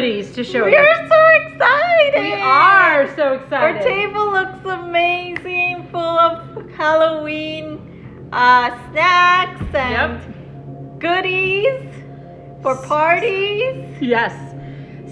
goodies to show We're you. so excited. We are so excited. Our table looks amazing, full of Halloween uh, snacks and goodies for parties. Yes.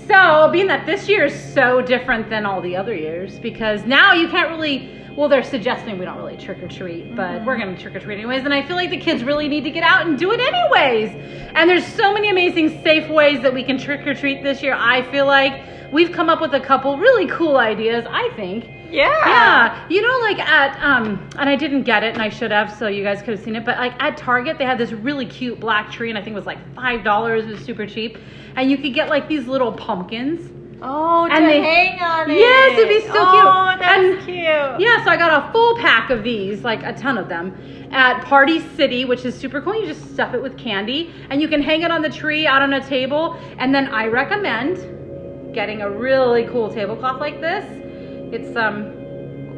So, being that this year is so different than all the other years, because now you can't really, well, they're suggesting we don't really trick or treat, but we're going to trick or treat anyways. And I feel like the kids really need to get out and do it anyways. And there's so many amazing, safe ways that we can trick or treat this year. I feel like we've come up with a couple really cool ideas, I think. Yeah. Yeah, you know, like at um, and I didn't get it, and I should have, so you guys could have seen it. But like at Target, they had this really cute black tree, and I think it was like five dollars. It was super cheap, and you could get like these little pumpkins. Oh, And they- hang on it. Yes, it'd be so cute. Oh, that's And- cute. Yeah, so I got a full pack of these, like a ton of them, at Party City, which is super cool. You just stuff it with candy, and you can hang it on the tree out on a table. And then I recommend getting a really cool tablecloth like this. It's um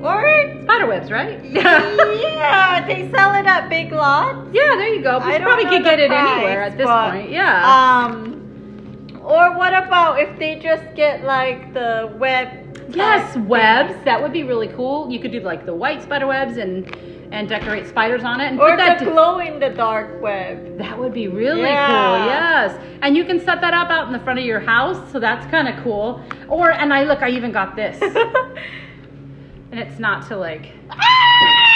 Or spider webs, right? yeah, they sell it at Big Lots. Yeah, there you go. You probably could get it anywhere at this point. Yeah. Um, or what about if they just get like the web? yes, webs. thing? That would be really cool. You could do like the white spider webs and and decorate spiders on it. And Or put that the glow in the dark web. that would be really Yeah. cool. Yes. And you can set that up out in the front of your house, so that's kind of cool. Or and I look, I even got this. and it's not to like ah!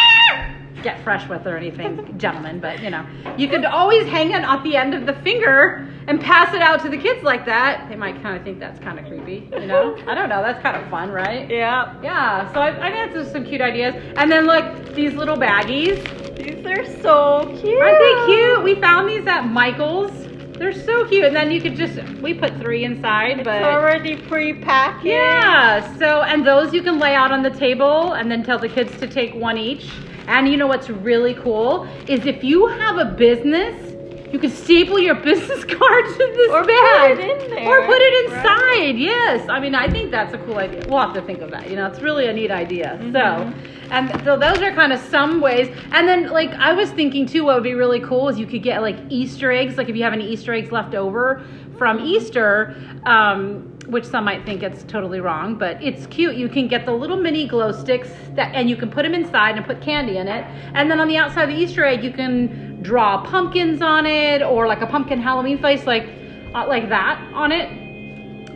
Get fresh with or anything, gentlemen, but you know, you could always hang it at the end of the finger and pass it out to the kids like that. They might kind of think that's kind of creepy, you know? I don't know. That's kind of fun, right? yeah, Yeah. So I, I think that's some cute ideas. And then look, these little baggies. these are so cute. Aren't they cute? We found these at Michael's. They're so cute. And then you could just we put three inside, It's but already pre-packaged. yeah. So and those you can lay out on the table and then tell the kids to take one each. And you know what's really cool is if you have a business, you can staple your business card to this Or put it in there, Or put it right? inside. Yes. I mean, I think that's a cool idea. We'll have to think of that. You know, it's really a neat idea. Mm-hmm. So, and so those are kind of some ways. And then, like, I was thinking too, what would be really cool is you could get like Easter eggs. Like, if you have any Easter eggs left over from Easter, um, which some might think it's totally wrong, but it's cute. You can get the little mini glow sticks that, and you can put them inside and put candy in it. And then on the outside of the Easter egg, you can draw pumpkins on it or like a pumpkin Halloween face, like uh, like that on it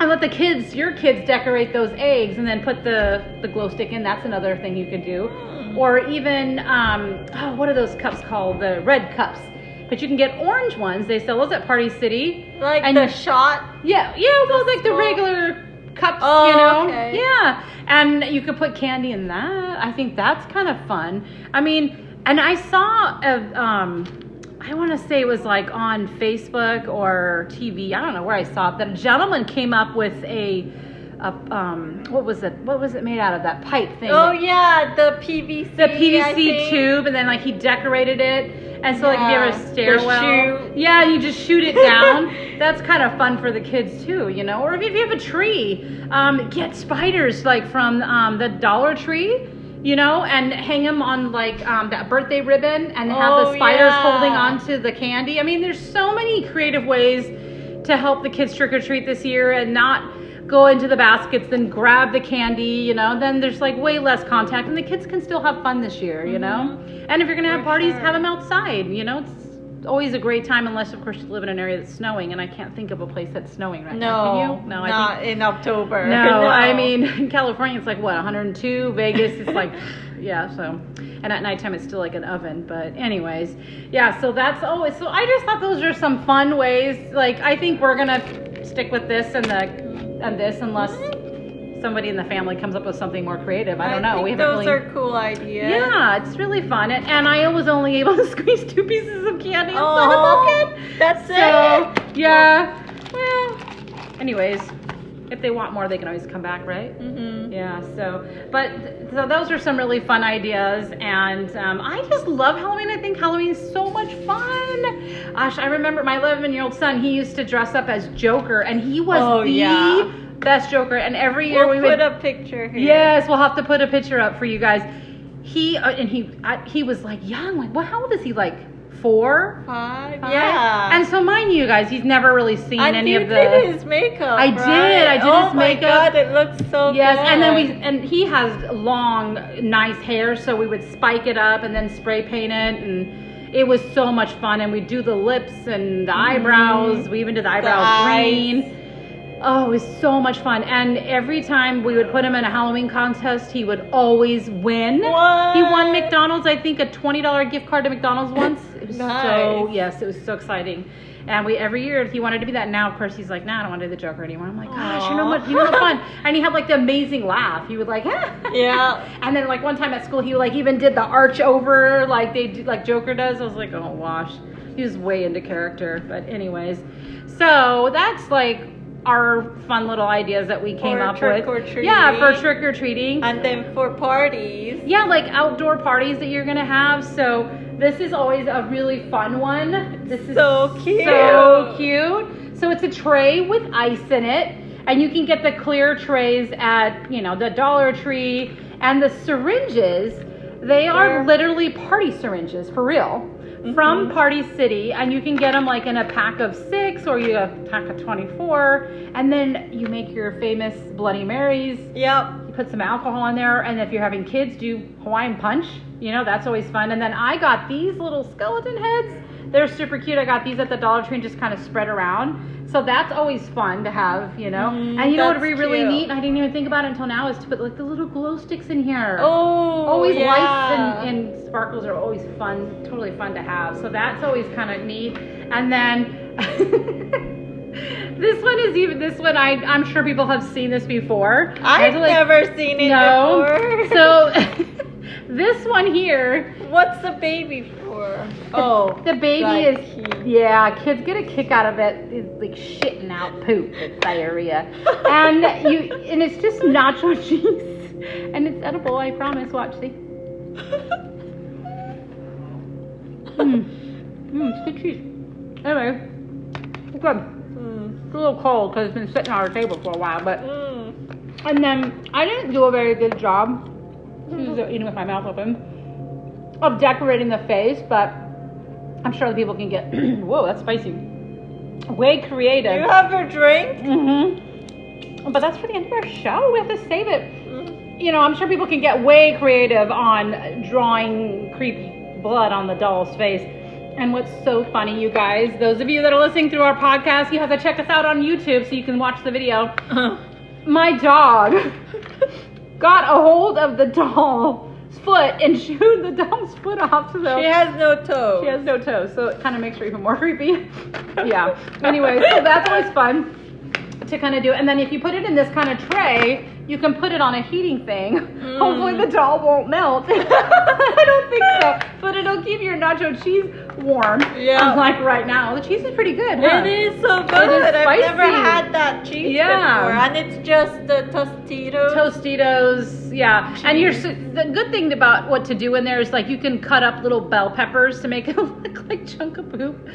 and let the kids, your kids, decorate those eggs, and then put the the glow stick in. That's another thing you could do. Or even, um, oh, what are those cups called? The red cups. But you can get orange ones. They sell those at Party City. Like And the you- shot. Yeah, yeah, well, like the regular cups, Oh, you know. okay. Yeah, and you could put candy in that. I think that's kind of fun. I mean, and I saw a, um, I want to say it was like on Facebook or TV. I don't know where I saw it. That a gentleman came up with a, a um, what was it? What was it made out of? That pipe thing. Oh yeah, the PVC. the PVC tube, and then like he decorated it. And so like you Yeah, have a stairwell, yeah, you just shoot it down. That's kind of fun for the kids too, you know. Or if you have a tree, um, get spiders like from um, the Dollar Tree, you know, and hang them on like um, that birthday ribbon, and have Oh, the spiders yeah. holding onto the candy. I mean, there's so many creative ways to help the kids trick or treat this year, and not go into the baskets, then grab the candy, you know, then there's like way less contact and the kids can still have fun this year, you know? Mm-hmm. And if you're gonna have For parties, sure. have them outside, you know? It's always a great time unless of course you live in an area that's snowing and I can't think of a place that's snowing right now. No, Can you? No, I not think in October. no, I mean in California it's like what 102. Vegas it's like yeah. So and at nighttime it's still like an oven. But anyways, yeah. So that's always. So I just thought those are some fun ways. Like I think we're gonna stick with this and the and this unless somebody in the family comes up with something more creative. I don't know. Think we those really. are cool ideas. yeah, it's really fun, and, and I was only able to squeeze two pieces of candy inside Oh, a bucket. that's So it. yeah, well, anyways, if they want more, they can always come back, right? Mm-hmm. Yeah, so, but, so those are some really fun ideas, and um, I just love Halloween. I think Halloween is so much fun. Gosh, I remember my 11 year old son, he used to dress up as Joker, and he was Oh, the yeah. best Joker, and every year We'll we put would. a picture here. Yes, we'll have to put a picture up for you guys. He, uh, and he, I, he was like young, like, what, how old is he, like four? Five. Five? Yeah. And so, mind you guys, he's never really seen any of the. I did his makeup. I did. I did oh his makeup. Oh my god, it looks so Yes, good. and then we and he has long, nice hair, so we would spike it up and then spray paint it, and it was so much fun. And we do the lips and the mm-hmm. eyebrows. We even did the eyebrows eyes. green. Oh, it was so much fun. And every time we would put him in a Halloween contest, he would always win. What? He won McDonald's, I think, a twenty dollar gift card to McDonald's once. It was so yes, it was so exciting. And we every year he wanted to be that. Now, of course, he's like, nah, I don't want to do the Joker anymore. I'm like, gosh, you know what? You know what fun? And he had like the amazing laugh. He would like, Yeah. And then like one time at school, he like even did the arch over like they do, like Joker does. I was like, oh gosh, he was way into character. But anyways, so that's like our fun little ideas that we came For up trick with. or Yeah, for trick or treating. And then for parties. Yeah, like outdoor parties that you're gonna have. So this is always a really fun one. This is So cute. So cute. So it's a tray with ice in it, and you can get the clear trays at you know the Dollar Tree. And the syringes, they are They're- literally party syringes for real. From mm-hmm. Party City, and you can get them like in a pack of six or you have a pack of 24, and then you make your famous Bloody Marys Yep. Put some alcohol in there and if you're having kids do hawaiian punch. You know that's always fun. And then i got these little skeleton heads. They're super cute. I got these at the dollar tree and just kind of spread around. So that's always fun to have you know? Mm, and you know what would be really cute. neat? I didn't even think about it until now is to put like the little glow sticks in here. Oh, always yeah. lights and, and sparkles are always fun totally fun to have. So that's always kind of neat. And then this one is even this one I, i'm sure people have seen this before I've like, never seen it no. before. So this one here, what's the baby for? Oh, the baby like is he- yeah, kids get a kick out of it. It's like shitting out poop, it's diarrhea, and you and it's just nacho cheese, and it's edible. I promise. Watch see. Mm. Mm, it's good cheese. Anyway, good. Mm, It's a little cold because it's been sitting on our table for a while, but mm. And then I didn't do a very good job, eating with my mouth open, of decorating the face, but I'm sure the people can get, whoa, that's spicy. Way creative. You have your drink? hmm But that's for the end of our show. We have to save it. Mm. You know, I'm sure people can get way creative on drawing creepy blood on the doll's face. And what's so funny, you guys, those of you that are listening through our podcast, you have to check us out on YouTube so you can watch the video uh-huh. my dog got a hold of the doll's foot and chewed the doll's foot off. So She has no toe. she has no toes, so it kind of makes her even more creepy. yeah. Anyway, so that's always fun to kind of do. And then if you put it in this kind of tray, you can put it on a heating thing. Mm. Hopefully the doll won't melt. I don't think so, but it'll keep your nacho cheese warm. Yeah. Unlike right now, the cheese is pretty good. Huh? It is so good. I've spicy. never had that cheese Yeah. before, and it's just the Tostitos. Tostitos, yeah. And you're the good thing about what to do in there is like you can cut up little bell peppers to make it look like chunk of poop.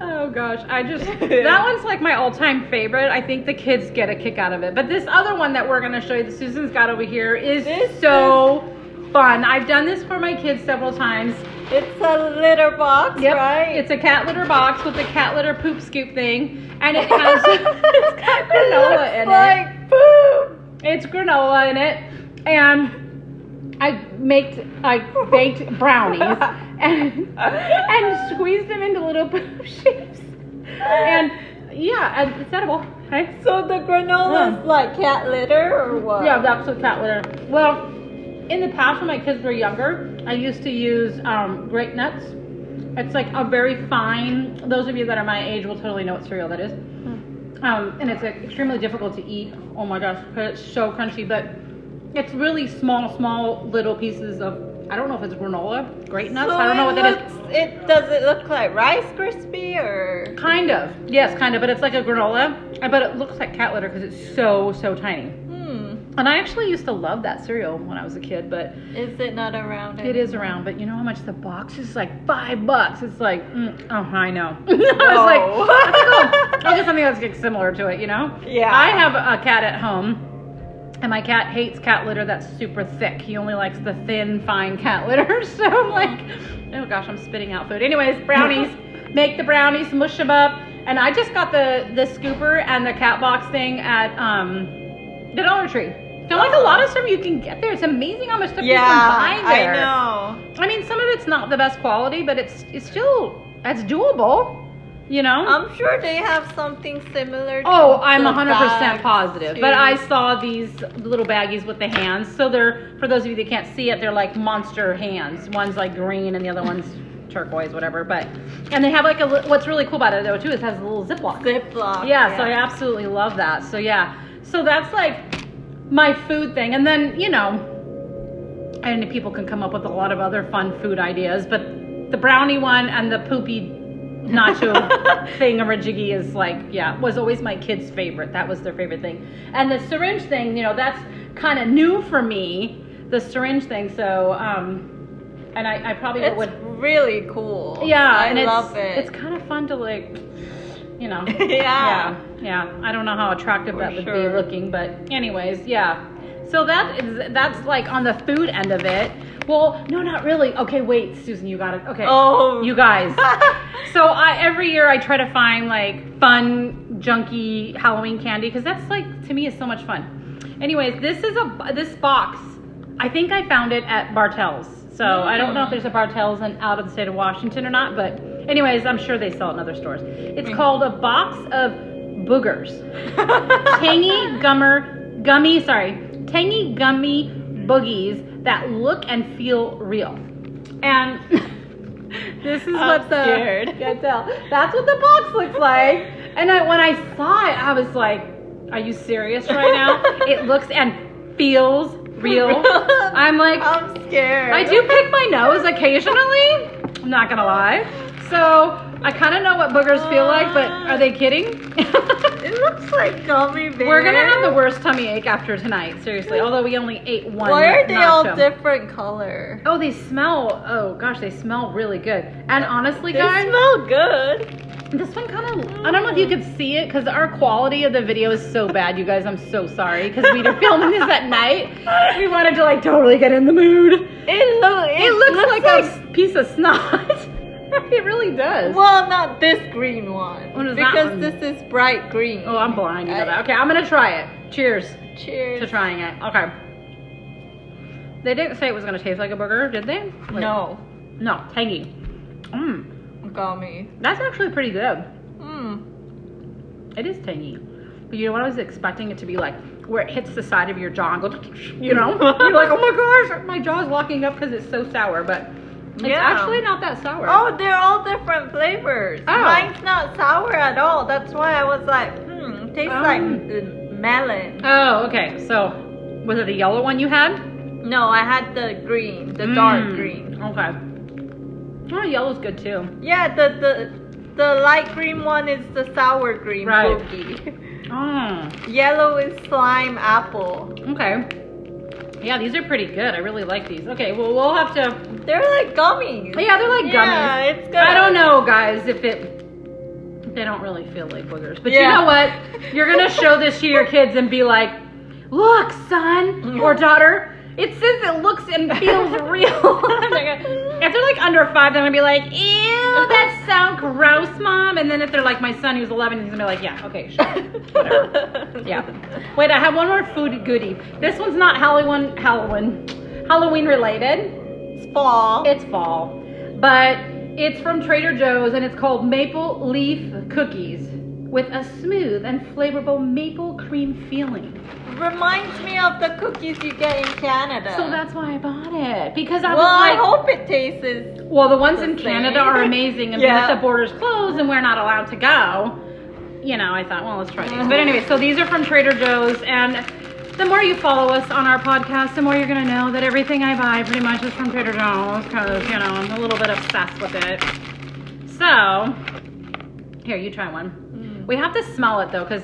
Oh gosh, I just that one's like my all-time favorite. I think the kids get a kick out of it. But this other one that we're gonna show you, that Susan's got over here, is This so fun. I've done this for my kids several times. It's a litter box, Yep, right? it's a cat litter box with a cat litter poop scoop thing, and it has it's got granola it in looks it. like poop. It's granola in it, and I baked I baked brownies and and squeezed them into little poop shapes. And yeah, and it's edible. Okay. So the granola Yeah. is like cat litter or what? Yeah, that's what cat litter. Well, in the past when my kids were younger, I used to use um, grape nuts. It's like a very fine. Those of you that are my age will totally know what cereal that is. Um, and it's like, extremely difficult to eat. Oh my gosh, it's so crunchy. But it's really small, small little pieces of. I don't know if it's granola, grape nuts. So I don't know what that is. looks, It does it look like Rice Krispie or? Kind of, yes, kind of. But it's like a granola. uh, But it looks like cat litter because it's so, so tiny. And I actually used to love that cereal when I was a kid, but Is it not around? It is around, but you know how much the box is? Like five bucks. It's like, mm, oh, I know. I was like, think I'll, I'll get something that's similar to it, you know? Yeah. I have a cat at home, and my cat hates cat litter that's super thick. He only likes the thin, fine cat litter. So I'm like, oh gosh, I'm spitting out food. Anyways, brownies. Make the brownies, mush them up, and I just got the the scooper and the cat box thing at um the Dollar Tree. So like a lot of stuff you can get there. It's amazing how much stuff Yeah, you can buy there. I know. I mean, some of it's not the best quality, but it's it's still it's doable. You know. I'm sure they have something similar. oh, to I'm 100% positive. too. But I saw these little baggies with the hands. So they're for those of you that can't see it, they're like monster hands. One's like green and the other one's turquoise, whatever. But and they have like a what's really cool about it though too is it has a little Ziploc. Ziploc. Yeah, so I absolutely love that. So yeah, so that's like my food thing, and then you know, and people can come up with a lot of other fun food ideas, but the brownie one and the poopy nacho thing thingamajiggy is like yeah was always my kids' favorite. That was their favorite thing, and the syringe thing, you know, that's kind of new for me. The syringe thing, so um, and I, I probably It's would really cool. yeah, I and it's, love it. It's kind of fun to like, you know. Yeah. yeah. Yeah. I don't know how attractive For that would sure. be looking, but anyways, yeah. So that is that's like on the food end of it. Well, no, not really. Okay, wait, Susan, you got it. Okay. Oh. You guys. so I every year I try to find like fun, junky Halloween candy because that's like to me is so much fun. Anyways, this is a this box. I think I found it at Bartell's. So I don't know if hmm. there's a Bartell's in, out of the state of Washington or not, but anyways, I'm sure they sell it in other stores. It's called a box of boogers. tangy gummer gummy, sorry, tangy gummy boogies that look and feel real. And this is I'm what the scared. can't tell. That's what the box looks like. And I, when I saw it, I was like, "Are you serious right now?" it looks and feels real. I'm like, I'm scared. I do pick my nose occasionally. I'm not gonna lie. So I kind of know what boogers feel like, but are they kidding? It looks like gummy bears. We're gonna have the worst tummy ache after tonight, seriously. Although we only ate one. Why are they all different color? Oh, they smell. Oh gosh, they smell really good. And honestly, They guys, smell good. this one kind of. I don't know if you could see it because our quality of the video is so bad, you guys. I'm so sorry because we were filming this at night. We wanted to like totally get in the mood. It, look, it, It looks, like, a piece of snot. it really does. Well, not this green one. What is that because one? this is bright green. Oh, I'm blind. You know that. Okay, I'm gonna try it. Cheers Cheers. to trying it. Okay. They didn't say it was gonna taste like a burger, did they? Like- No, No, tangy. Mmm. gummy. That's actually pretty good. Mm. It is tangy. But you know what I was expecting it to be like where it hits the side of your jaw and goes, you know? You're like, oh my gosh, my jaw's locking up because it's so sour, but it's Yeah. actually not that sour. Oh, they're all different flavors. Oh. Mine's not sour at all. That's why I was like, hmm, tastes Um. like melon. Oh, okay. So was it the yellow one you had? No, I had the green, the dark Mm, green. Okay. Oh, yellow's good too. Yeah, the the the light green one is the sour green Right. boogie. Oh, Yellow is slime apple. okay. Yeah, these are pretty good. I really like these. Okay, well, we'll have to. They're like gummies. Yeah, they're like gummies. Yeah, it's good. I don't know, guys, if it. They don't really feel like boogers. But you know what? You're going to show this to your kids and be like, look, son or daughter, it says it looks and feels real. If they're like under five, they're to be like, ew, that sound gross, mom. And then if they're like my son who's 11, he's to be like, yeah, okay, sure. Whatever. Yeah. Wait, I have one more food goodie. This one's not Halloween, Halloween, Halloween related. It's fall. It's fall, but it's from Trader Joe's and it's called Maple Leaf Cookies with a smooth and flavorful maple cream feeling. reminds me of the cookies you get in Canada. So that's why I bought it because I well, was like, I hope it tastes. well, the ones the in same. Canada are amazing, and Yeah. with the borders closed and we're not allowed to go, you know, I thought, well, let's try these. But anyway, so these are from Trader Joe's, and the more you follow us on our podcast, the more you're gonna know that everything I buy pretty much is from Trader Joe's because you know I'm a little bit obsessed with it. So, here, you try one. We have to smell it though, because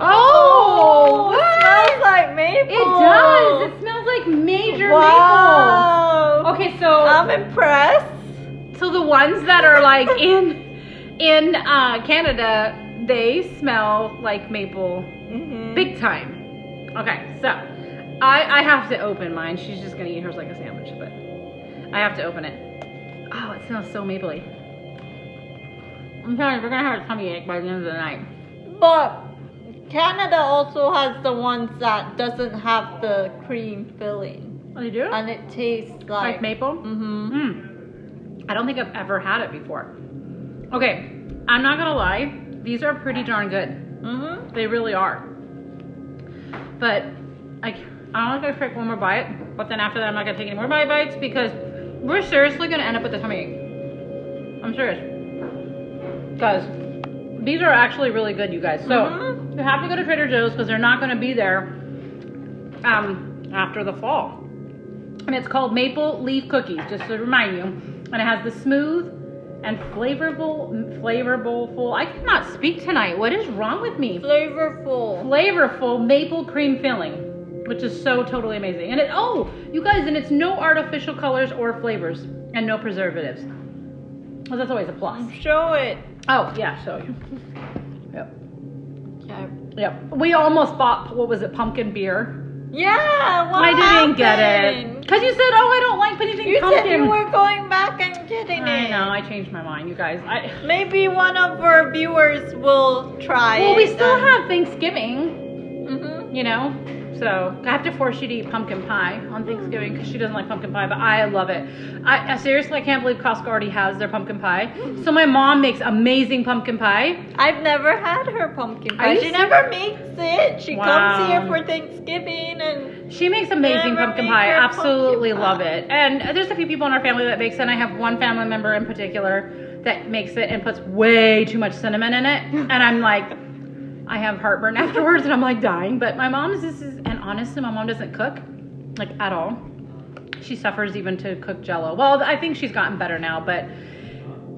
Oh, it smells like maple. it does. It smells like major wow. maple. Okay, so I'm impressed. So the ones that are like in in uh, Canada, they smell like maple Mhm. big time. Okay, so I I have to open mine. She's just gonna eat hers like a sandwich, but I have to open it. Oh, it smells so mapley. I'm telling you, we're gonna have a tummy ache by the end of the night. But Canada also has the ones that doesn't have the cream filling, Oh, you do? and it tastes like like. maple? Mm-hmm. Mm. I don't think I've ever had it before. Okay, I'm not gonna lie. These are pretty darn good. Mm-hmm. They really are. But I, I'm gonna take one more bite. But then after that, I'm not gonna take any more bite bites because we're seriously gonna end up with a tummy ache. I'm serious. Because these are actually really good, you guys. So Mhm. you have to go to Trader Joe's because they're not gonna be there um, after the fall. And it's called Maple Leaf Cookies, just to remind you. And it has the smooth and flavorful, flavorful, full. I cannot speak tonight. What is wrong with me? Flavorful. flavorful maple cream filling, which is so totally amazing. And it oh, you guys, and it's no artificial colors or flavors and no preservatives. Well, that's always a plus. Show it. Oh yeah, show you. Yep, Okay. yep. We almost bought what was it, pumpkin beer? Yeah. I didn't get it because you said, oh, I don't like anything You pumpkin. said you were going back and getting I it. know. I changed my mind, you guys. I Maybe one of our viewers will try well, we still have Thanksgiving. Mm-hmm. you know so i have to force you to eat pumpkin pie on thanksgiving because she doesn't like pumpkin pie but i love it I, I seriously i can't believe costco already has their pumpkin pie so my mom makes amazing pumpkin pie I've never had her pumpkin pie. She serious? never makes it. She Wow. comes here for Thanksgiving and she makes amazing pumpkin pie absolutely pumpkin love pie. it and there's a few people in our family that makes it and i have one family member in particular that makes it and puts way too much cinnamon in it and i'm like I have heartburn afterwards and I'm like dying. But my mom's this is honestly my mom doesn't cook like at all. She suffers even to cook jello. Well, I think she's gotten better now, but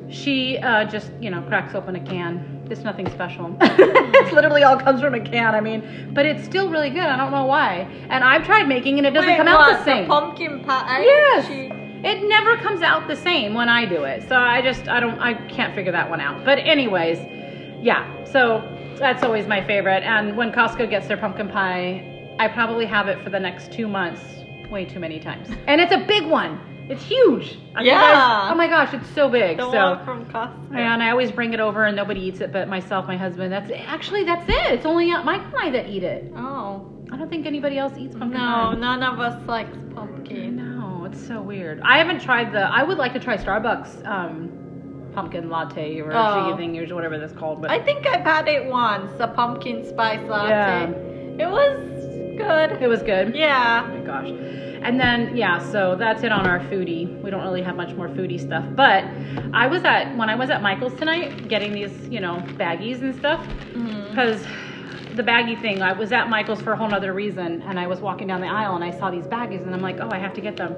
she uh, just, you know, cracks open a can. It's nothing special. it's literally all comes from a can. I mean, but it's still really good. I don't know why. And I've tried making it, it doesn't Wait, come out what, the same. pumpkin pie. Yes. She, It never comes out the same when I do it. So I just I don't I can't figure that one out. But anyways, yeah. So that's always my favorite. And when Costco gets their pumpkin pie, I probably have it for the next 2 months way too many times. And it's a big one. It's huge. I Yeah. I- oh my gosh, it's so big. the so from Costco. and I always bring it over and nobody eats it but myself, my husband. That's actually that's it. It's only Mike and I that eat it. Oh. I don't think anybody else eats pumpkin No, pie. none of us likes pumpkin. No, it's so weird. I haven't tried the. I would like to try Starbucks um, pumpkin latte or Oh. thing or whatever that's called. But I think I've had it once, a pumpkin spice latte. Yeah. It was good. it was good. Yeah. Oh my gosh. And then yeah, so that's it on our foodie. We don't really have much more foodie stuff. But I was at when I was at Michael's tonight getting these you know baggies and stuff mm-hmm. because the baggy thing. I was at Michael's for a whole nother reason, and I was walking down the aisle and I saw these baggies, and I'm like, oh, I have to get them.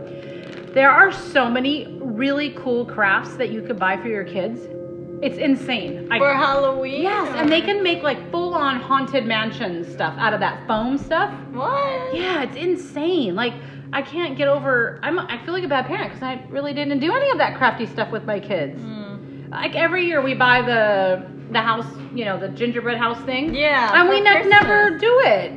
There are so many really cool crafts that you could buy for your kids. It's insane. I- For Halloween? yes, and they can make like full on haunted mansion stuff out of that foam stuff. What? Yeah, it's insane. Like I can't get over. I'm. I feel like a bad parent because I really didn't do any of that crafty stuff with my kids. Mm. Like every year we buy the the house, you know, the gingerbread house thing. Yeah. and we ne- never do it.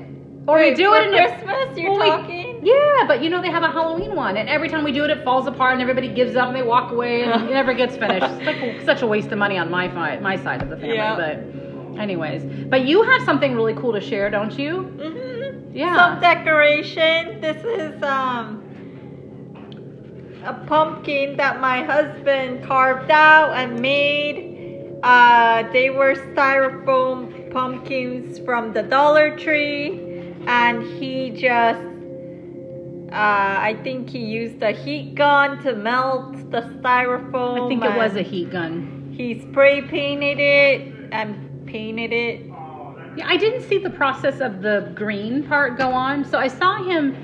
Or Wait, we do it in a- Christmas. You're well, we- talking. Yeah, but you know they have a Halloween one, and every time we do it, it falls apart, and everybody gives up, and they walk away, and it never gets finished. It's like such a waste of money on my my side of the family. Yeah. But, anyways, but you have something really cool to share, don't you? hmm Yeah. Some decoration. This is um a pumpkin that my husband carved out and made. Uh, they were styrofoam pumpkins from the Dollar Tree, and he just. Uh, I think he used a heat gun to melt the styrofoam. I think it was a heat gun. He spray painted it and painted it. Yeah, I didn't see the process of the green part go on. So I saw him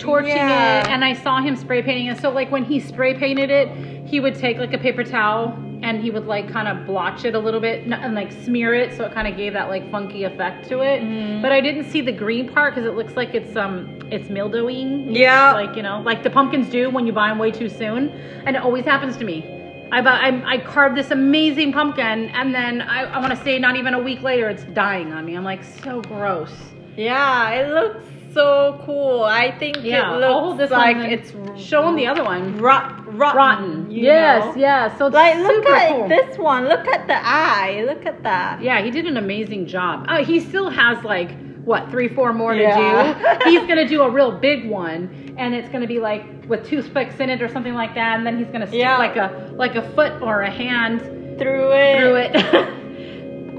torching Yeah. it and I saw him spray painting it. So like when he spray painted it, he would take like a paper towel and he would like kind of blotch it a little bit and like smear it so it kind of gave that like funky effect to it. Mhm. But I didn't see the green part because it looks like it's um it's mildewing. Yeah. Like you know, like the pumpkins do when you buy them way too soon, and it always happens to me. I, bu- I, I carved this amazing pumpkin, and then I, I want to say not even a week later, it's dying on me. I'm like, so gross. Yeah, it looks so cool. I think Yeah, it looks like it's Show them the other one. rot, rotten. Rotten. Yes, know? yeah. So it's Like look at cool. this one. Look at the eye. Look at that. Yeah, he did an amazing job. Oh, he still has like what three, four more to Yeah. do. He's gonna do a real big one, and it's gonna be like with toothpicks in it or something like that. And then he's gonna stick Yeah. like a like a foot or a hand Through it. through it.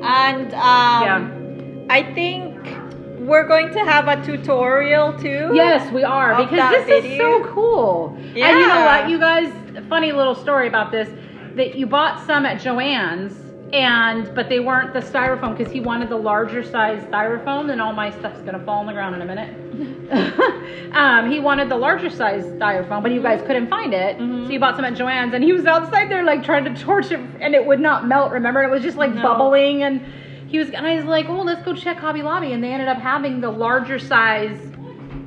And um, I think we're going to have a tutorial too. Yes, we are because this is so cool. And you know Yeah. what, you guys? Funny little story about this: that you bought some at Joann's, and but they weren't the styrofoam because he wanted the larger size styrofoam, and all my stuff's gonna fall on the ground in a minute. um, he wanted the larger size styrofoam, but you guys couldn't find it, Mhm. so you bought some at Joann's, and he was outside there like trying to torch it, and it would not melt. Remember, it was just like No. bubbling and. He was, and I was like, "Oh, let's go check Hobby Lobby," and they ended up having the larger size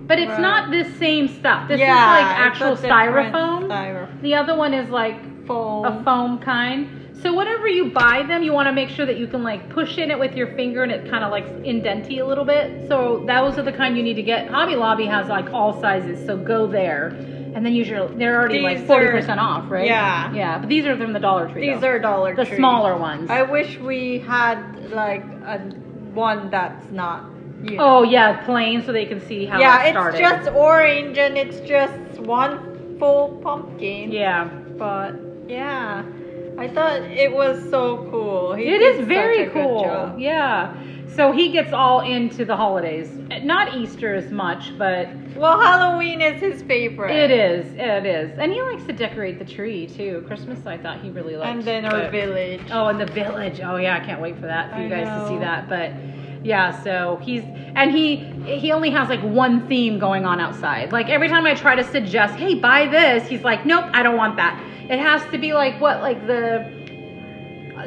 but it's Right. not this same stuff. This Yeah, is like actual styrofoam. Styrofoam. The other one is like Foam. a foam kind. So whenever you buy them, you want to make sure that you can like push in it with your finger and it kind of like indenty a little bit. So those are the kind you need to get. Hobby Lobby has like all sizes, so go there. And then usually they're already like forty percent off, right? Yeah. Yeah, but these are from the Dollar Tree. These though. are Dollar the Tree. The smaller ones. I wish we had like a one that's not. You oh, know. oh yeah, plain so they can see how yeah, it it's just orange and it's just one full pumpkin. yeah. But yeah, I thought it was so cool. He It is very cool. Yeah. So he gets all into the holidays. Not Easter as much, but Well, Halloween is his favorite. it is. It is. And he likes to decorate the tree too. Christmas, I thought he really liked. And then our but- village. Oh, and the village. Oh yeah, I can't wait for that for you I guys to see know. that. But yeah, so he's and he he only has like one theme going on outside. Like every time I try to suggest, hey, buy this, he's like, nope, I don't want that. It has to be like what, like the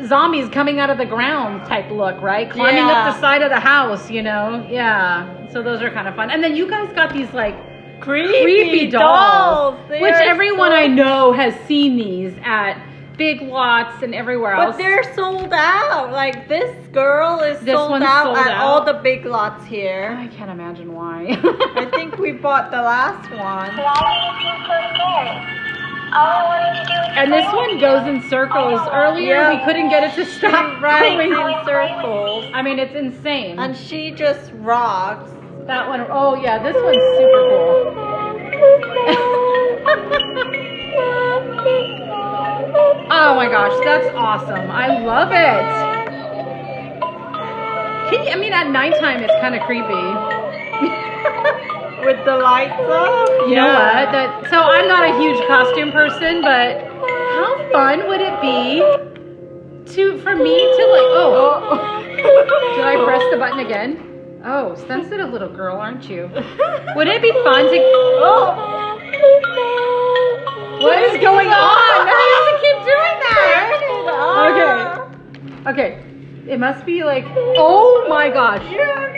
zombies coming out of the ground type look, right? Climbing up the side of the house, you know? Yeah. So those are kind of fun. And then you guys got these like creepy, creepy dolls, They which everyone so- I know has seen these at big lots and everywhere else. But they're sold out. Like this girl is This sold out sold at out? all the big lots here. I can't imagine why. I think we bought the last one. And this one goes in circles. Earlier Yeah. we couldn't get it to stop rides going. in circles. I mean, it's insane. And she just rocks. that one, oh yeah, this one's super cool. oh my gosh, that's awesome. I love it. Can you, I mean, at nighttime it's kind of creepy. With the lights up. You know what? That so I'm not a huge costume person, but how fun would it be to for me to like oh did I press the button again? Oh, sensitive little girl, aren't you? Would it be fun to Oh. What is going on? How does it keep doing that? Okay. Okay. It must be like oh my gosh.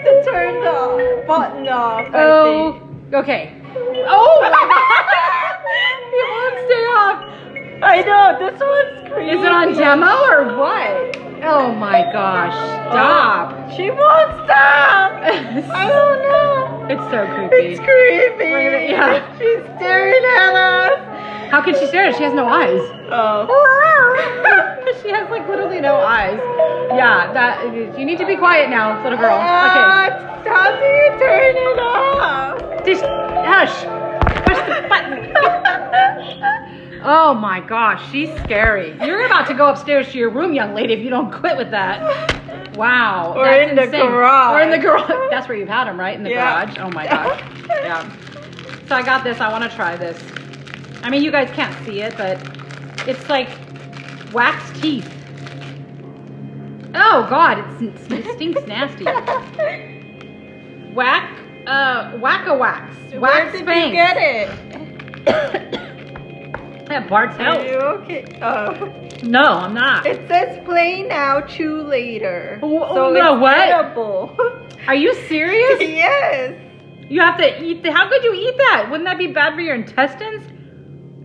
To turn the button off. Oh okay. Oh. It won't stay off. I know this one's creepy. Is it on demo or what? Oh my gosh, stop. She won't stop. I don't know. It's so creepy. It's creepy. Yeah. She's staring at us. How can she stare at us? She has no eyes. Oh. she has like literally no eyes. Yeah, that you need to be quiet now, little girl. Okay. Ah, How do you turn it off? Just hush. Push the button. Oh my gosh, she's scary. You're about to go upstairs to your room, young lady, if you don't quit with that. Wow. Or in the insane. garage. Or in the garage. That's where you've had them, right? In the Yeah. garage. Oh my gosh. Yeah. So I got this. I want to try this. I mean, you guys can't see it, but it's like wax teeth. Oh God, it's, it stinks nasty. Whack, uh, Wack-O-Wax. Where Wax did spank. you get it? At Bart's Are house. you okay? Oh. No, I'm not. It says play now, chew later. Oh, so no, what? edible. Are you serious? yes. You have to eat. The, how could you eat that? Wouldn't that be bad for your intestines?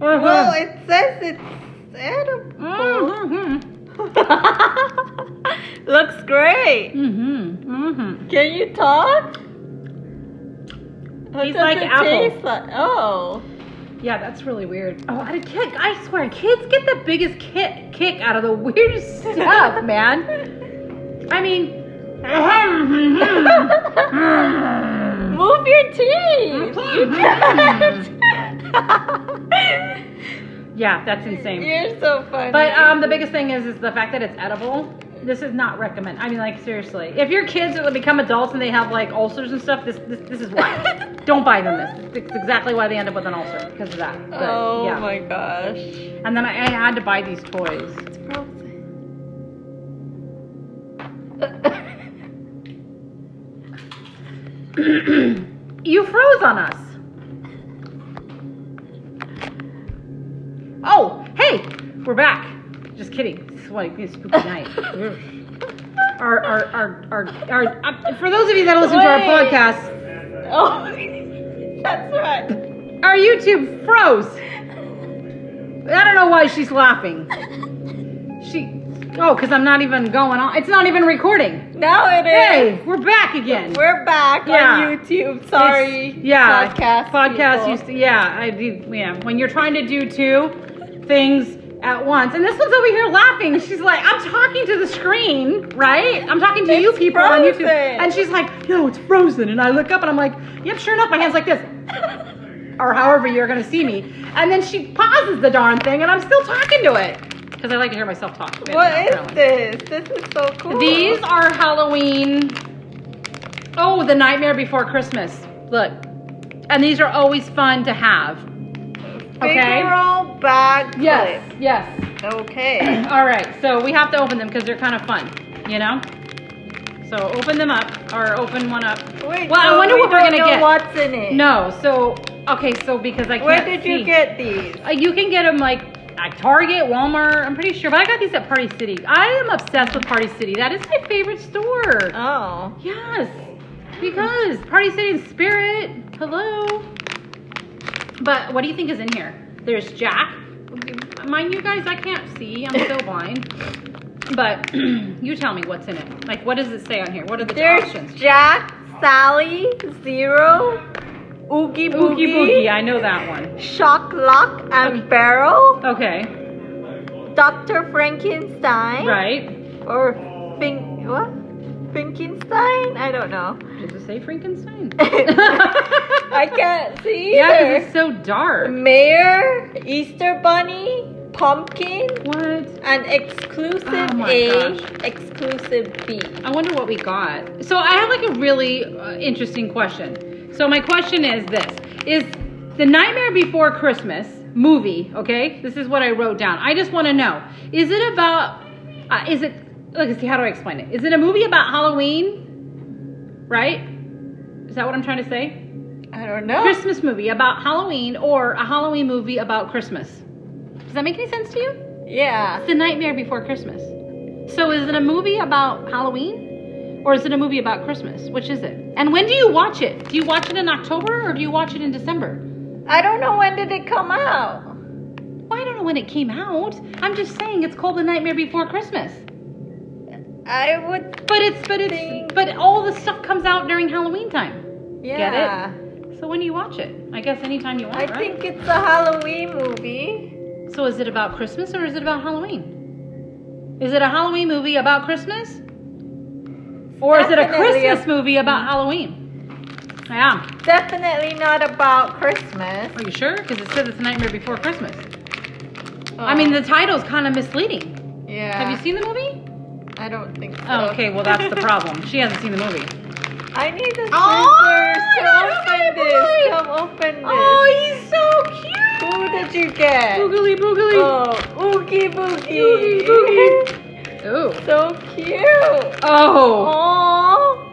Uh-huh. Well, it says it's edible. Mm-hmm. Looks great. Mm-hmm. Mm-hmm. Can you talk? What does like apple. like? Oh. Yeah, that's really weird. Oh, I kick! I swear, kids get the biggest kick kick out of the weirdest stuff, man. I mean, Move your teeth. You can't. Yeah, that's insane. You're so funny. But um, the biggest thing is is the fact that it's edible. This is not recommend. I mean, like seriously, if your kids are become adults and they have like ulcers and stuff, this this, this is why. Don't buy them this. It's exactly why they end up with an ulcer because of that. But, oh yeah. my gosh. And then I, I had to buy these toys. It's frozen. you froze on us. We're back. Just kidding. This is like a spooky night. our, our, our, our, our, uh, for those of you that listen to our Wait. podcast, oh, that's right. our YouTube froze. I don't know why she's laughing. She, oh, because I'm not even going on. It's not even recording. Now it is. Hey, we're back again. We're back Yeah. on YouTube. Sorry. It's- yeah. Podcast. Podcast people. used to, yeah, I do, yeah. When you're trying to do two things at once, and this one's over here laughing. She's like, I'm talking to the screen, right? I'm talking to you It's people on YouTube, and she's like, No, it's frozen. And I look up and I'm like, Yep, sure enough, my hand's like this, or however you're gonna see me. And then she pauses the darn thing, and I'm still talking to it because I like to hear myself talk. What is apparently. this? This is so cool. These are Halloween. Oh, the Nightmare Before Christmas. Look. And these are always fun to have. Okay? Figural bag Yes, yes. Okay. All right, so we have to open them because they're kind of fun, you know? So open them up, or open one up. Wait. Well, I wonder we what we're gonna get. What's in it? No, so, okay, so because I can't Where did you see. get these? Uh, you can get them like at Target, Walmart, I'm pretty sure. But I got these at Party City. I am obsessed with Party City. That is my favorite store. Oh. Yes, because Party City and Spirit. Hello. But what do you think is in here? There's Jack. Mm-hmm. Mind you guys, I can't see. I'm so blind. But you tell me what's in it. Like, what does it say on here? What are the There's options? Jack, Sally, Zero, Oogie Boogie, Oogie Boogie. I know that one. Shock Lock, and Okay. Barrel, Okay. Dr. Frankenstein, Right. or Fink, what? Finkenstein? I don't know. Say Frankenstein? I can't see Yeah, because it's so dark. Mayor, Easter Bunny, Pumpkin, What? and exclusive Oh A, gosh. exclusive B. I wonder what we got. So I have like a really uh, interesting question. So my question is this: Is the Nightmare Before Christmas movie? Okay, this is what I wrote down. I just want to know: Is it about? Uh, is it? Let's see. How do I explain it? Is it a movie about Halloween? Right? Is that what I'm trying to say? I don't know. Christmas movie about Halloween or a Halloween movie about Christmas? Does that make any sense to you? Yeah. It's the Nightmare Before Christmas. So is it a movie about Halloween or is it a movie about Christmas? Which is it? And when do you watch it? Do you watch it in October or do you watch it in December? I don't know when did it come out. Well, I don't know when it came out. I'm just saying it's called The Nightmare Before Christmas. I would. But it's but it's Think- but all the stuff comes out during Halloween time. Yeah. So when do you watch it? I guess anytime you want, I right? think it's a Halloween movie. So is it about Christmas or is it about Halloween? Is it a Halloween movie about Christmas? Or is it a Christmas a- movie about Halloween? Yeah. Definitely not about Christmas. Are you sure? Because it says it's a nightmare before Christmas. I oh. mean, the title's kind of misleading. yeah. Have you seen the movie? I don't think oh, so. Oh, okay. Well, that's the problem. She hasn't seen the movie. I need the Oh, scissors I to open this. boy. Come open this. Oh, he's so cute. Who did you get? Boogly boogly. Oh, Oogie Boogie. Oogie boogie. Ooh. so cute. Oh. Oh.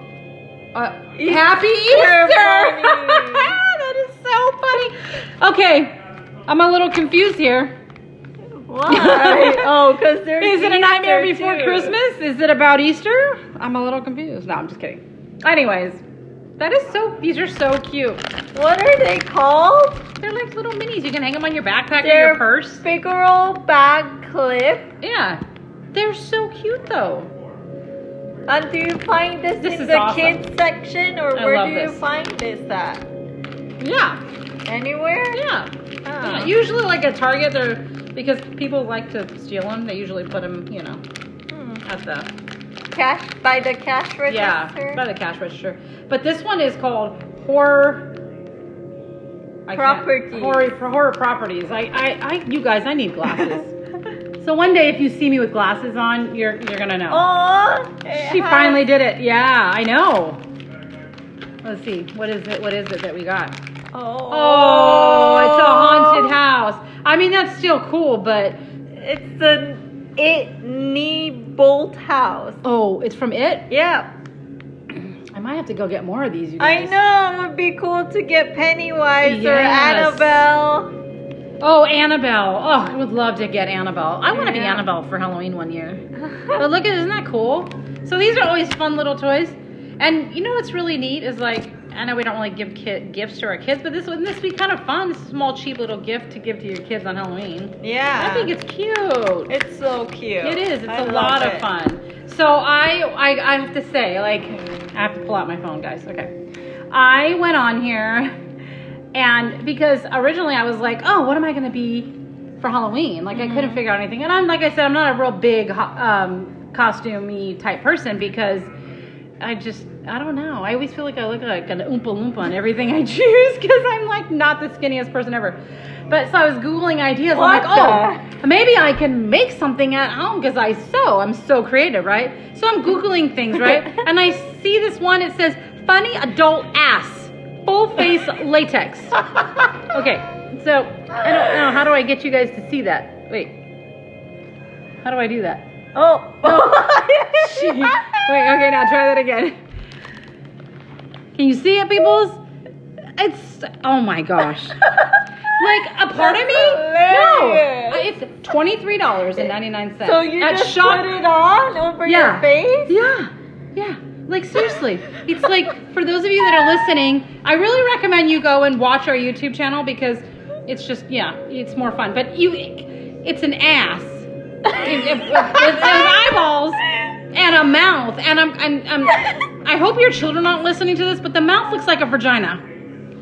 Uh, Easter happy Easter! that is so funny. Okay, I'm a little confused here. Why? oh, because there's Is it a Nightmare Before too. Christmas? Is it about Easter? I'm a little confused. No, I'm just kidding. Anyways, that is so. These are so cute. What are they called? They're like little minis. You can hang them on your backpack or They're your purse. Figural bag clip. Yeah, they're so cute though. And do you find this, This in is the awesome. kids section or I where do you find this at? Yeah, Anywhere? yeah. Oh. Yeah, usually like at Target, they're because people like to steal them. They usually put them, you know, Hmm. at the Cash by the cash register. yeah by the cash register. But this one is called horror. Properties. Horror, horror properties. I, I, I, you guys, I need glasses. so one day, if you see me with glasses on, you're, you're gonna know. Oh, she finally did it. Yeah, I know. Let's see. What is it? What is it that we got? Oh, Oh, it's a haunted house. I mean, that's still cool, but It's the it Neibolt house. oh, it's from it. Yeah, I might have to go get more of these. You I know. It would be cool to get Pennywise or Annabelle. Oh, Annabelle. Oh, I would love to get Annabelle. I want to be Annabelle for Halloween one year. But look at, isn't that cool? So these are always fun little toys. And you know what's really neat is like, I know we don't really give kid gifts to our kids, but this wouldn't this be kind of fun? Small, cheap little gift to give to your kids on Halloween. yeah, I think it's cute. it's so cute. It is. It's I a lot of fun. So I, I, I have to say, like, I have to pull out my phone, guys. Okay. I went on here, and because originally I was like, oh, what am I going to be for Halloween? Like, I Mm-hmm. couldn't figure out anything. And I'm, like I said, I'm not a real big um, costume type person because I just, I don't know. I always feel like I look like an oompa loompa on everything I choose because I'm like not the skinniest person ever. But so I was Googling ideas. What I'm like, oh, maybe I can make something at home because I sew. I'm so creative, right? So I'm Googling things, right? and I see this one. It says funny adult ass, full face latex. Okay, so I don't know. How do I get you guys to see that? Wait. How do I do that? Oh. Wait, okay, now try that again. Can you see it, peoples? It's, oh my gosh. Like a part of me? No. It's $23.99. So you At just Shop- put it on over Yeah. your face? Yeah. Yeah. Like seriously. It's like for those of you that are listening, I really recommend you go and watch our YouTube channel because it's just yeah, it's more fun. But you it's an ass. It- it- with, with eyeballs and a mouth and I'm, I'm, I'm I hope your children aren't listening to this, but the mouth looks like a vagina.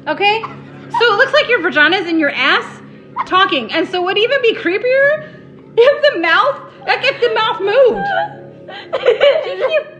Okay? So it looks like your vagina is in your ass talking. And so would even be creepier if the mouth like if the mouth moved.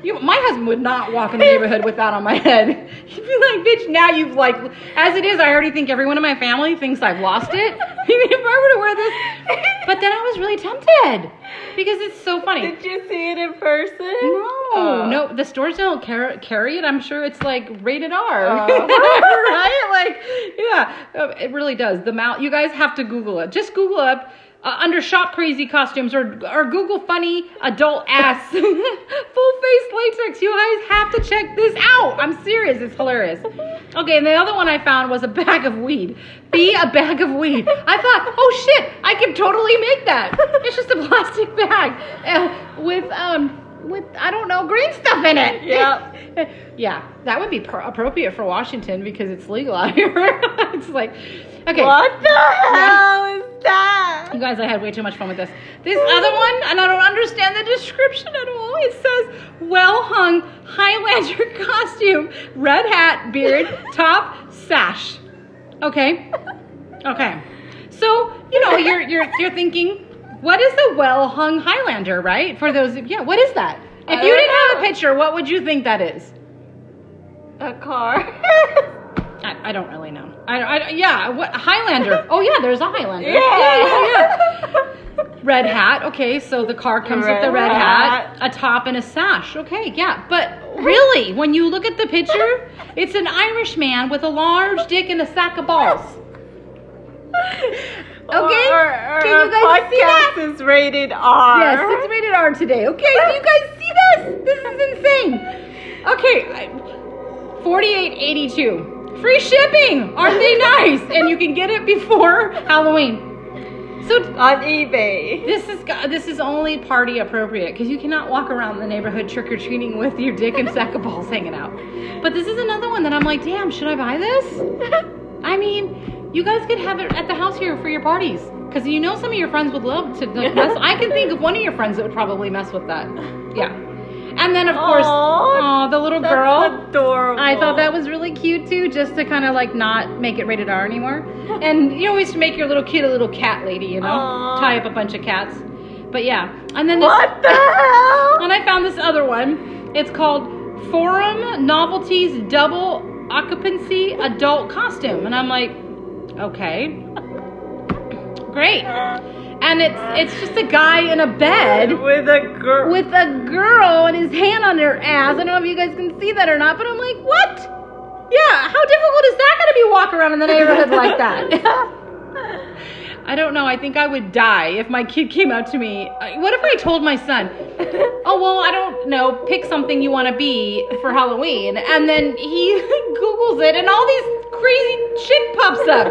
You, my husband would not walk in the neighborhood with that on my head. He'd be like, bitch, now you've like, as it is, I already think everyone in my family thinks I've lost it. if I were to wear this. But then I was really tempted because it's so funny. Did you see it in person? No, Oh. no, the stores don't car- carry it. I'm sure it's like rated R, Oh. right? Like, yeah, uh, it really does. The mouth. You guys have to Google it. Just Google up uh, under shop crazy costumes or or Google funny adult ass full face latex. You guys have to check this out. I'm serious. It's hilarious. Okay, and the other one I found was a bag of weed. Be a bag of weed. I thought, oh shit, I could totally make that. It's just a plastic bag uh, with um with I don't know green stuff in it. Yeah. yeah, that would be pro- appropriate for Washington because it's legal out here. it's like, okay. What the hell is that? You guys, I had way too much fun with this. This other one, and I don't understand the description at all. It says well hung Highlander costume, red hat, beard, top, sash. Okay. Okay. So, you know, you're you're you're thinking, what is a well hung Highlander, right? For those yeah, what is that? If you didn't have a picture, what would you think that is? A car. I, I don't really know. I, I yeah, what Highlander? Oh yeah, there's a Highlander. Yeah. yeah, yeah. yeah. Red hat. Okay, so the car comes with the Red red hat, hat. a top, and a sash. Okay, yeah. But really, when you look at the picture, it's an Irish man with a large dick and a sack of balls. Okay, Our, our, can you guys see that? podcast is rated R. Yes, it's rated R today. Okay, can you guys see this? This is insane. Okay, forty-eight eighty-two. Free shipping. Aren't they nice? And you can get it before Halloween. So on eBay. this is this is only party appropriate because you cannot walk around the neighborhood trick or treating with your dick and sack of balls hanging out. But this is another one that I'm like, damn, should I buy this? I mean, you guys could have it at the house here for your parties because you know some of your friends would love to like, mess. I can think of one of your friends that would probably mess with that. Yeah, and then of course, oh, the little That's girl. adorable. I thought that was really cute too, just to kind of like not make it rated R anymore. And you always make your little kid a little cat lady, you know, Aw. tie up a bunch of cats. But yeah, and then this, What the hell? and I found this other one. It's called Forum Novelties Double Occupancy Adult Costume, and I'm like, okay, great. And it's it's just a guy in a bed With a girl. with a girl and his hand on her ass. I don't know if you guys can see that or not, but I'm like, what? Yeah, how difficult is that going to be walk around in the neighborhood like that? I don't know. I think I would die if my kid came out to me. What if I told my son, "Oh well, I don't know. Pick something you want to be for Halloween," and then he Google's it, and all these crazy shit pops up.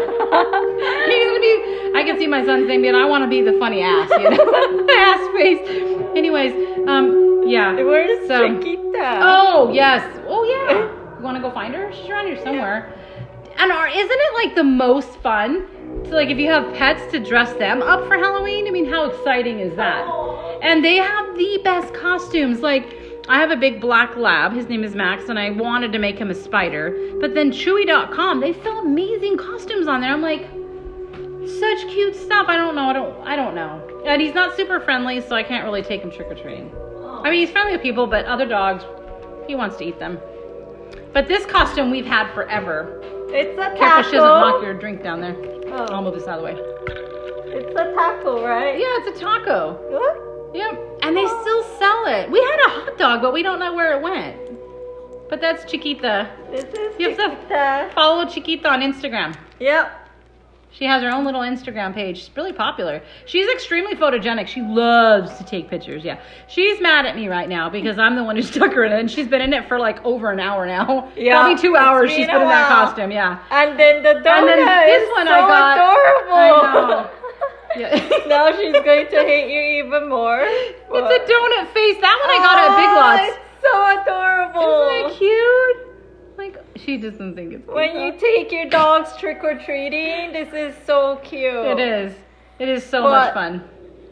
He's gonna be. I can see my son saying, "Man, I want to be the funny ass," you know, ass face. Anyways, um, yeah. Where's So- Chiquita? Oh yes. Oh yeah. You want to go find her? She's around here somewhere. And are, isn't it like the most fun to like if you have pets to dress them up for Halloween? I mean, how exciting is that? And they have the best costumes. Like I have a big black lab. His name is Max, and I wanted to make him a spider. But then Chewy.com, they sell amazing costumes on there. I'm like, such cute stuff. I don't know. I don't. I don't know. And he's not super friendly, so I can't really take him trick or treating. I mean, he's friendly with people, but other dogs, he wants to eat them. But this costume we've had forever. It's a taco. Careful, she doesn't knock your drink down there. Oh. I'll Oh, move this out of the way. it's a taco, right? Yeah, it's a taco. What? Yep. And they still sell it. We had a hot dog, but we don't know where it went. But that's Chiquita. This is You have to- Chiquita. Follow Chiquita on Instagram. Yep. She has her own little Instagram page. She's really popular. She's extremely photogenic. She loves to take pictures. Yeah. She's mad at me right now because I'm the one who stuck her in it. And she's been in it for like over an hour now. Yeah, Probably two hours she's been in that costume. Yeah. And then the donut And then this is one so I got- adorable. I know. Yeah. now she's going to hate you even more. It's a donut face. That one I got at Big ah, Lots. It's so adorable. Isn't it cute? She doesn't think it's. When you take your dogs trick or treating, this is so cute. It is. It is so But- much fun.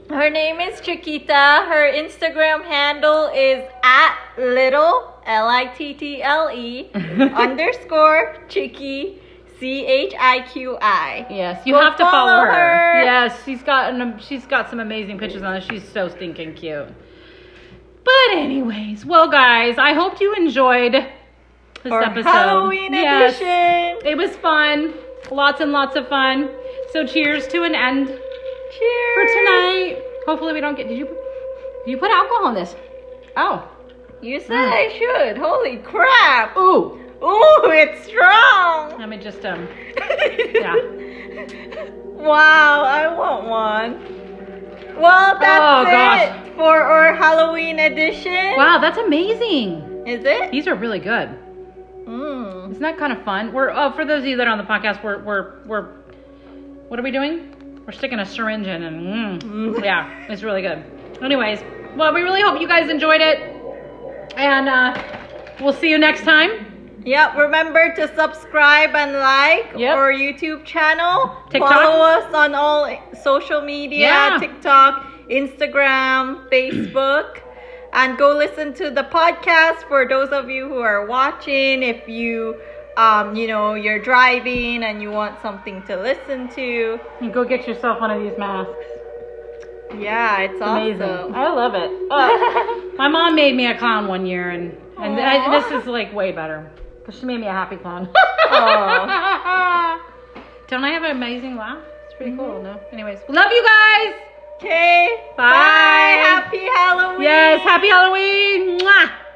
Her name is Chiquita. Her Instagram handle is at little L I T T L E underscore Chiqui C H I Q I. Yes, you Go have to follow, follow her. her. Yes, she's got an, she's got some amazing pictures on it. She's so stinking cute. But anyways, well guys, I hope you enjoyed Our episode. Halloween Yes. edition. It was fun. Lots and lots of fun. So cheers to an end Cheers for tonight. Hopefully we don't get did you did you put alcohol in this? Oh. You said I should. Holy crap! Ooh. Ooh, it's strong. Let me just um Yeah. Wow, I want one. Well, that's Oh, it for our Halloween edition. Wow, that's amazing. Is it? These are really good. Mm. Isn't that kind of fun? We're oh, for those of you that are on the podcast, we're we're we're what are we doing? We're sticking a syringe in, and mm, Mm. yeah, it's really good. Anyways, well, we really hope you guys enjoyed it, and uh, we'll see you next time. Yep, remember to subscribe and like Yep. our YouTube channel. TikTok. Follow us on all social media Yeah. TikTok, Instagram, Facebook. And go listen to the podcast for those of you who are watching. If you, um, you know, you're driving and you want something to listen to. You go get yourself one of these masks. Yeah, it's Amazing. awesome. I love it. Oh, my mom made me a clown one year, and and I, this is like way better because she made me a happy clown. Don't I have an amazing laugh? It's pretty cool, no? Anyways, love you guys. Okay. Bye. Bye. Happy Halloween. Yes, happy Halloween. Mwah.